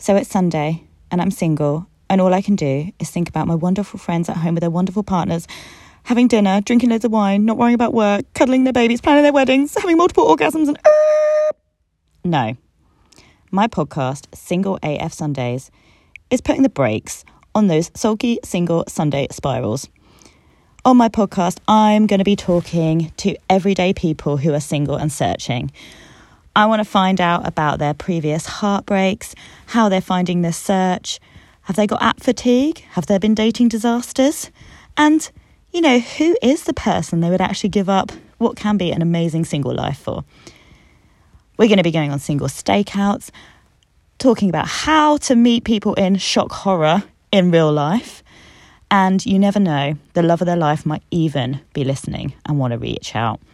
So it's Sunday and I'm single, and all I can do is think about my wonderful friends at home with their wonderful partners, having dinner, drinking loads of wine, not worrying about work, cuddling their babies, planning their weddings, having multiple orgasms, and. Uh, no. My podcast, Single AF Sundays, is putting the brakes on those sulky single Sunday spirals. On my podcast, I'm going to be talking to everyday people who are single and searching. I want to find out about their previous heartbreaks, how they're finding their search. Have they got app fatigue? Have there been dating disasters? And, you know, who is the person they would actually give up what can be an amazing single life for? We're going to be going on single stakeouts, talking about how to meet people in shock horror in real life. And you never know, the love of their life might even be listening and want to reach out.